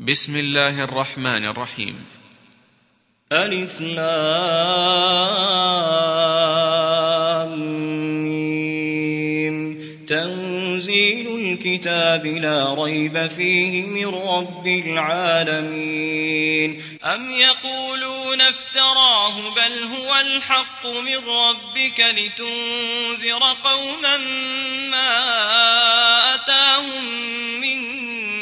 بسم الله الرحمن الرحيم. ألف لام تنزيل الكتاب لا ريب فيه من رب العالمين. أم يقولون افتراه بل هو الحق من ربك لتنذر قوما ما أتاهم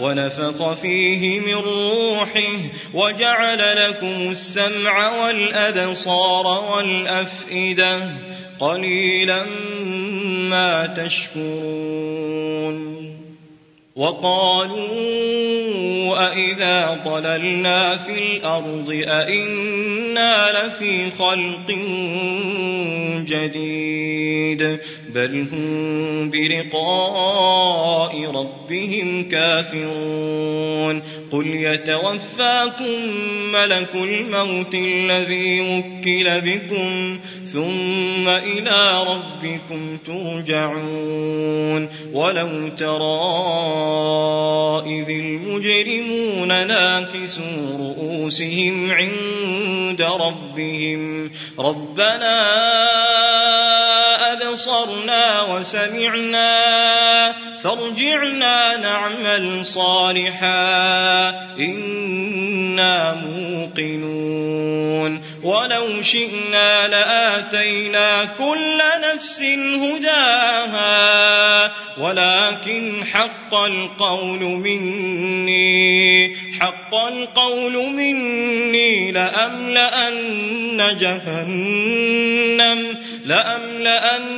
ونفخ فيه من روحه وجعل لكم السمع والأبصار والأفئدة قليلا ما تشكرون وقالوا أإذا ضللنا في الأرض أإنا لفي خلق جديد بل هم بلقاء ربهم كافرون قل يتوفاكم ملك الموت الذي وكل بكم ثم إلى ربكم ترجعون ولو ترى إذ المجرمون ناكسوا رؤوسهم عند ربهم ربنا أبصرنا وسمعنا فارجعنا نعمل صالحا إنا موقنون ولو شئنا لآتينا كل نفس هداها ولكن حق القول مني حق القول مني لأملأن جهنم لأملأن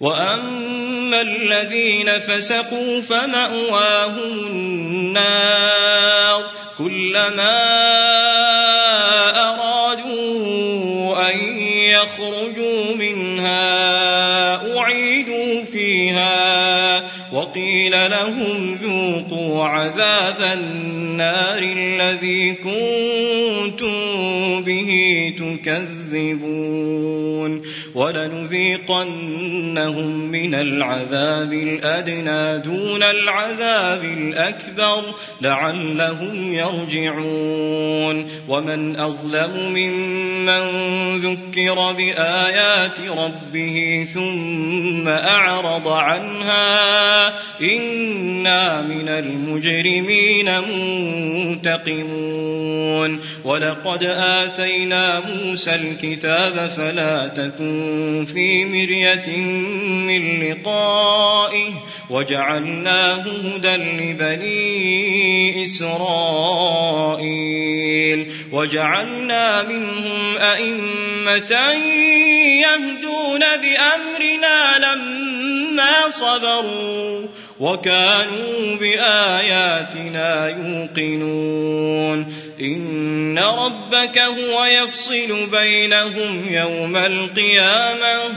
وأما الذين فسقوا فمأواهم النار كلما أرادوا أن يخرجوا منها أعيدوا فيها وقيل قيل لهم ذوقوا عذاب النار الذي كنتم به تكذبون ولنذيقنهم من العذاب الأدنى دون العذاب الأكبر لعلهم يرجعون ومن أظلم ممن ذكر بآيات ربه ثم أعرض عنها إنا من المجرمين منتقمون. ولقد آتينا موسى الكتاب فلا تكن في مرية من لقائه وجعلناه هدى لبني إسرائيل. وجعلنا منهم أئمة يهدون بأمرنا لما صبروا. وكانوا بآياتنا يوقنون. إن ربك هو يفصل بينهم يوم القيامة.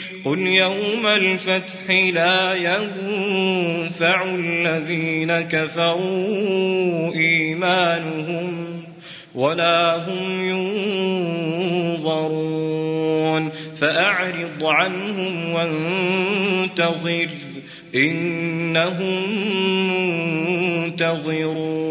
قل يوم الفتح لا ينفع الذين كفروا إيمانهم ولا هم ينظرون فأعرض عنهم وانتظر إنهم منتظرون